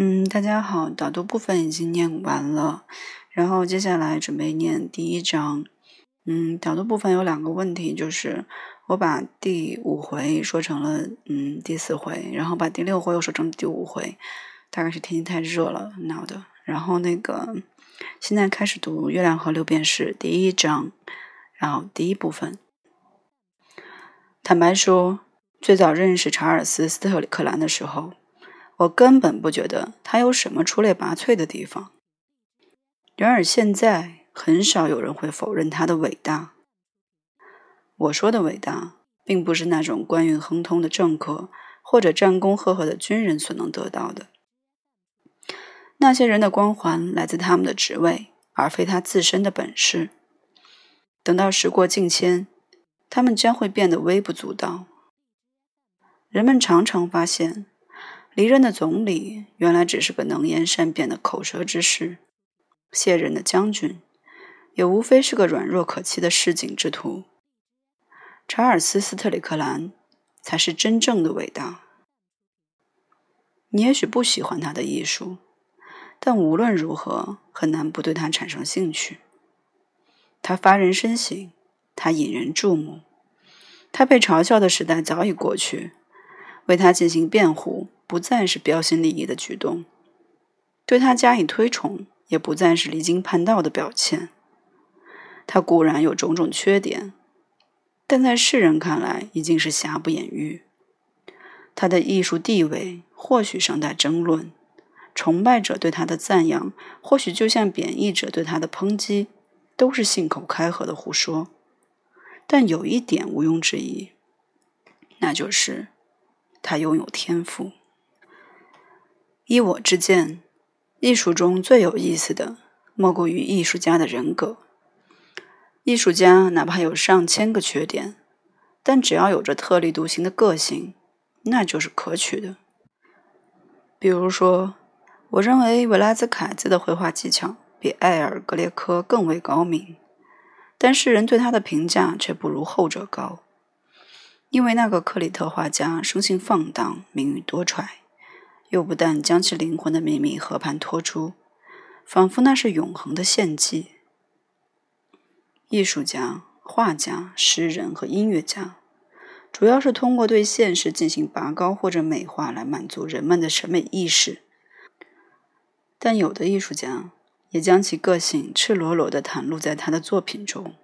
嗯，大家好，导读部分已经念完了，然后接下来准备念第一章。嗯，导读部分有两个问题，就是我把第五回说成了嗯第四回，然后把第六回又说成第五回，大概是天气太热了闹的。然后那个现在开始读《月亮河六便士》第一章，然后第一部分。坦白说，最早认识查尔斯·斯特里克兰的时候。我根本不觉得他有什么出类拔萃的地方。然而现在，很少有人会否认他的伟大。我说的伟大，并不是那种官运亨通的政客或者战功赫赫的军人所能得到的。那些人的光环来自他们的职位，而非他自身的本事。等到时过境迁，他们将会变得微不足道。人们常常发现。离任的总理原来只是个能言善辩的口舌之士，卸任的将军也无非是个软弱可欺的市井之徒。查尔斯·斯特里克兰才是真正的伟大。你也许不喜欢他的艺术，但无论如何很难不对他产生兴趣。他发人深省，他引人注目，他被嘲笑的时代早已过去，为他进行辩护。不再是标新立异的举动，对他加以推崇也不再是离经叛道的表现。他固然有种种缺点，但在世人看来已经是瑕不掩瑜。他的艺术地位或许尚待争论，崇拜者对他的赞扬，或许就像贬义者对他的抨击，都是信口开河的胡说。但有一点毋庸置疑，那就是他拥有天赋。依我之见，艺术中最有意思的，莫过于艺术家的人格。艺术家哪怕有上千个缺点，但只要有着特立独行的个性，那就是可取的。比如说，我认为维拉兹凯兹的绘画技巧比埃尔·格列科更为高明，但世人对他的评价却不如后者高，因为那个克里特画家生性放荡，名誉多舛。又不但将其灵魂的秘密和盘托出，仿佛那是永恒的献祭。艺术家、画家、诗人和音乐家，主要是通过对现实进行拔高或者美化来满足人们的审美意识。但有的艺术家也将其个性赤裸裸地袒露在他的作品中。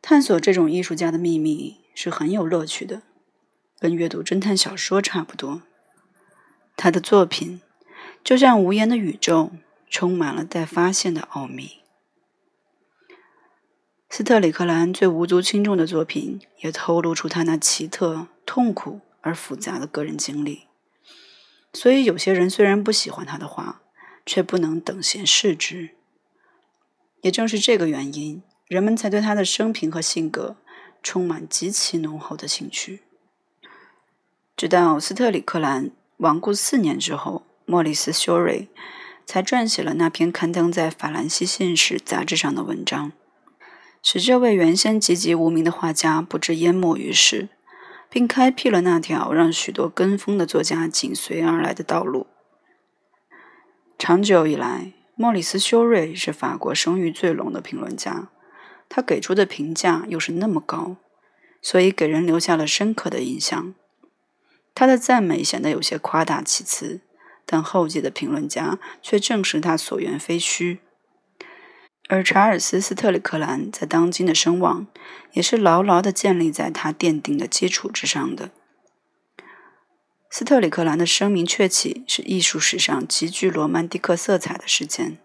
探索这种艺术家的秘密是很有乐趣的，跟阅读侦探小说差不多。他的作品就像无言的宇宙，充满了待发现的奥秘。斯特里克兰最无足轻重的作品，也透露出他那奇特、痛苦而复杂的个人经历。所以，有些人虽然不喜欢他的画，却不能等闲视之。也正是这个原因，人们才对他的生平和性格充满极其浓厚的兴趣。直到斯特里克兰。亡故四年之后，莫里斯·修瑞才撰写了那篇刊登在《法兰西信使》杂志上的文章，使这位原先籍籍无名的画家不知淹没于世，并开辟了那条让许多跟风的作家紧随而来的道路。长久以来，莫里斯·修瑞是法国声誉最隆的评论家，他给出的评价又是那么高，所以给人留下了深刻的印象。他的赞美显得有些夸大其词，但后继的评论家却证实他所言非虚。而查尔斯·斯特里克兰在当今的声望，也是牢牢地建立在他奠定的基础之上的。斯特里克兰的声名鹊起是艺术史上极具罗曼蒂克色彩的事件，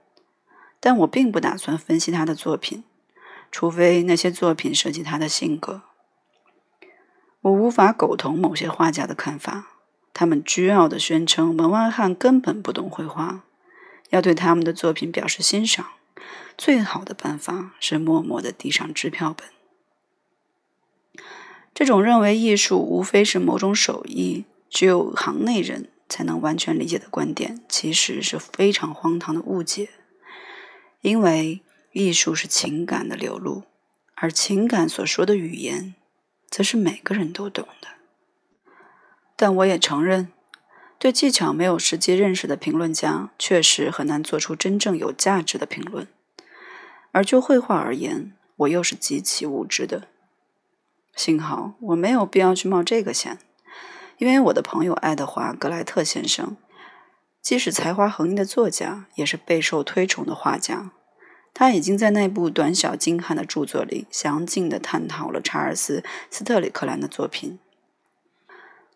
但我并不打算分析他的作品，除非那些作品涉及他的性格。我无法苟同某些画家的看法，他们倨傲地宣称门外汉根本不懂绘画。要对他们的作品表示欣赏，最好的办法是默默地递上支票本。这种认为艺术无非是某种手艺，只有行内人才能完全理解的观点，其实是非常荒唐的误解。因为艺术是情感的流露，而情感所说的语言。则是每个人都懂的，但我也承认，对技巧没有实际认识的评论家，确实很难做出真正有价值的评论。而就绘画而言，我又是极其无知的。幸好我没有必要去冒这个险，因为我的朋友爱德华·格莱特先生，既是才华横溢的作家，也是备受推崇的画家。他已经在那部短小精悍的著作里，详尽地探讨了查尔斯·斯特里克兰的作品。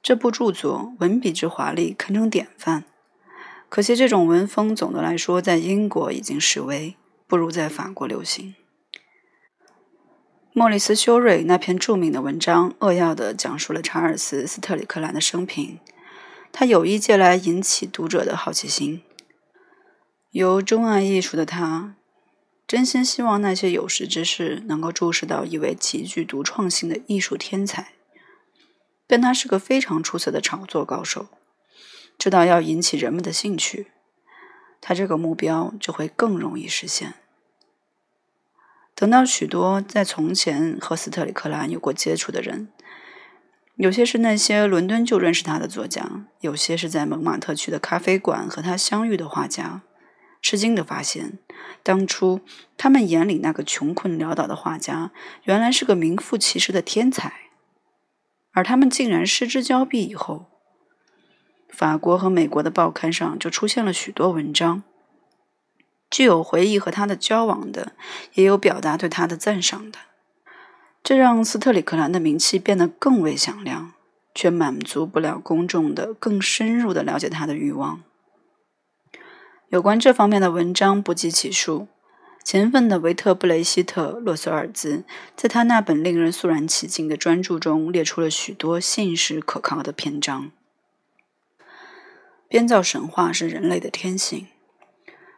这部著作文笔之华丽，堪称典范。可惜这种文风总的来说在英国已经式微，不如在法国流行。莫里斯·修瑞那篇著名的文章扼要地讲述了查尔斯·斯特里克兰的生平。他有意借来引起读者的好奇心。由钟爱艺术的他，真心希望那些有识之士能够注视到一位极具独创性的艺术天才。但他是个非常出色的炒作高手，知道要引起人们的兴趣，他这个目标就会更容易实现。等到许多在从前和斯特里克兰有过接触的人，有些是那些伦敦就认识他的作家，有些是在蒙马特区的咖啡馆和他相遇的画家，吃惊的发现，当初他们眼里那个穷困潦倒的画家，原来是个名副其实的天才。而他们竟然失之交臂以后，法国和美国的报刊上就出现了许多文章，具有回忆和他的交往的，也有表达对他的赞赏的。这让斯特里克兰的名气变得更为响亮，却满足不了公众的更深入的了解他的欲望。有关这方面的文章不计其数。勤奋的维特·布雷希特·洛索尔兹在他那本令人肃然起敬的专著中列出了许多信实可靠的篇章。编造神话是人类的天性。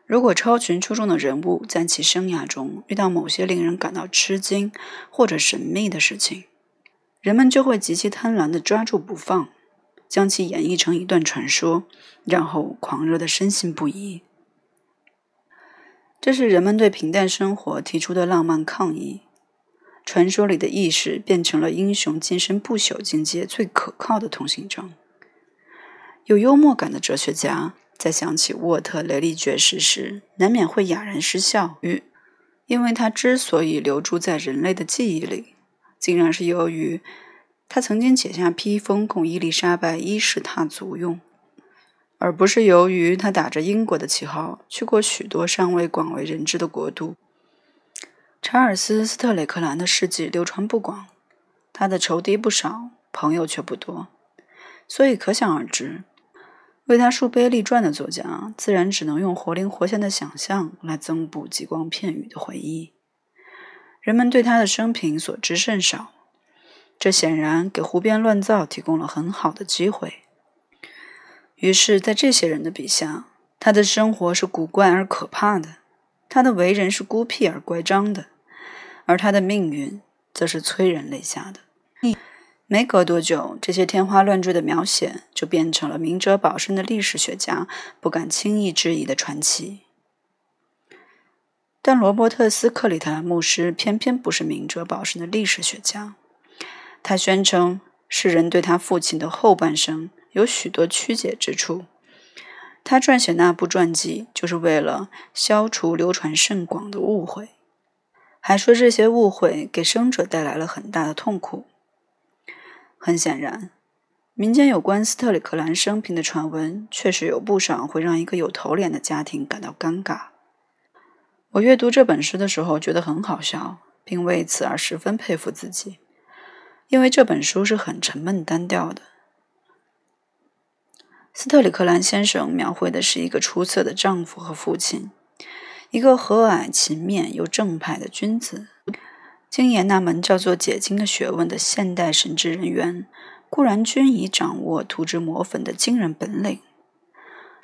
如果超群出众的人物在其生涯中遇到某些令人感到吃惊或者神秘的事情，人们就会极其贪婪地抓住不放，将其演绎成一段传说，然后狂热地深信不疑。这是人们对平淡生活提出的浪漫抗议。传说里的意识变成了英雄今生不朽境界最可靠的通行证。有幽默感的哲学家在想起沃特雷利爵士时，难免会哑然失笑，于因为他之所以留住在人类的记忆里，竟然是由于他曾经解下披风供伊丽莎白一世踏足用。而不是由于他打着英国的旗号去过许多尚未广为人知的国度。查尔斯·斯特里克兰的事迹流传不广，他的仇敌不少，朋友却不多，所以可想而知，为他树碑立传的作家自然只能用活灵活现的想象来增补极光片语的回忆。人们对他的生平所知甚少，这显然给胡编乱造提供了很好的机会。于是，在这些人的笔下，他的生活是古怪而可怕的，他的为人是孤僻而乖张的，而他的命运则是催人泪下的。没隔多久，这些天花乱坠的描写就变成了明哲保身的历史学家不敢轻易质疑的传奇。但罗伯特斯·克里特兰牧师偏偏不是明哲保身的历史学家，他宣称世人对他父亲的后半生。有许多曲解之处。他撰写那部传记，就是为了消除流传甚广的误会，还说这些误会给生者带来了很大的痛苦。很显然，民间有关斯特里克兰生平的传闻，确实有不少会让一个有头脸的家庭感到尴尬。我阅读这本书的时候，觉得很好笑，并为此而十分佩服自己，因为这本书是很沉闷单调的。斯特里克兰先生描绘的是一个出色的丈夫和父亲，一个和蔼勤勉又正派的君子，精研那门叫做解经的学问的现代神职人员，固然均已掌握涂脂抹粉的惊人本领，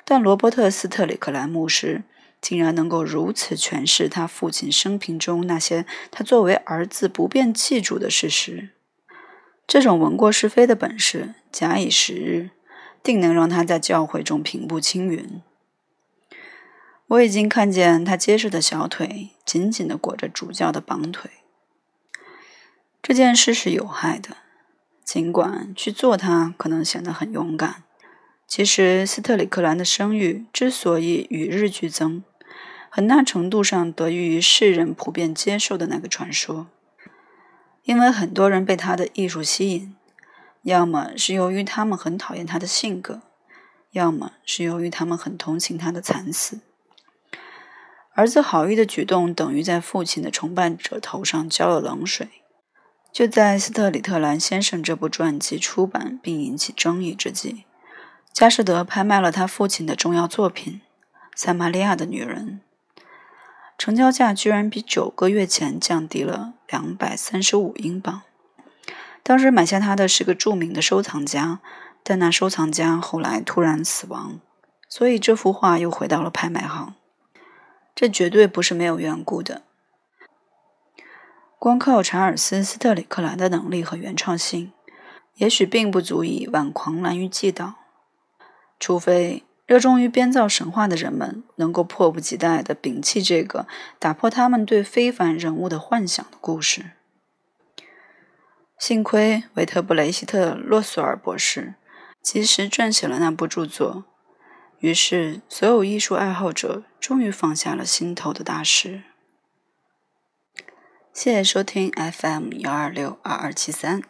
但罗伯特·斯特里克兰牧师竟然能够如此诠释他父亲生平中那些他作为儿子不便记住的事实，这种闻过是非的本事，假以时日。定能让他在教会中平步青云。我已经看见他结实的小腿紧紧地裹着主教的绑腿。这件事是有害的，尽管去做它可能显得很勇敢，其实，斯特里克兰的声誉之所以与日俱增，很大程度上得益于世人普遍接受的那个传说。因为很多人被他的艺术吸引，要么是由于他们很讨厌他的性格，要么是由于他们很同情他的惨死。儿子好意的举动等于在父亲的崇拜者头上浇了冷水。就在斯特里特兰先生这部传记出版并引起争议之际。佳士得拍卖了他父亲的重要作品《塞玛利亚的女人》，成交价居然比九个月前降低了两百三十五英镑。当时买下它的是个著名的收藏家，但那收藏家后来突然死亡，所以这幅画又回到了拍卖行。这绝对不是没有缘故的。光靠查尔斯·斯特里克兰的能力和原创性，也许并不足以挽狂澜于既倒。除非热衷于编造神话的人们能够迫不及待地摒弃这个打破他们对非凡人物的幻想的故事。幸亏维特布雷希特·洛索尔博士及时撰写了那部著作，于是所有艺术爱好者终于放下了心头的大石。谢谢收听 FM 幺二六二二七三。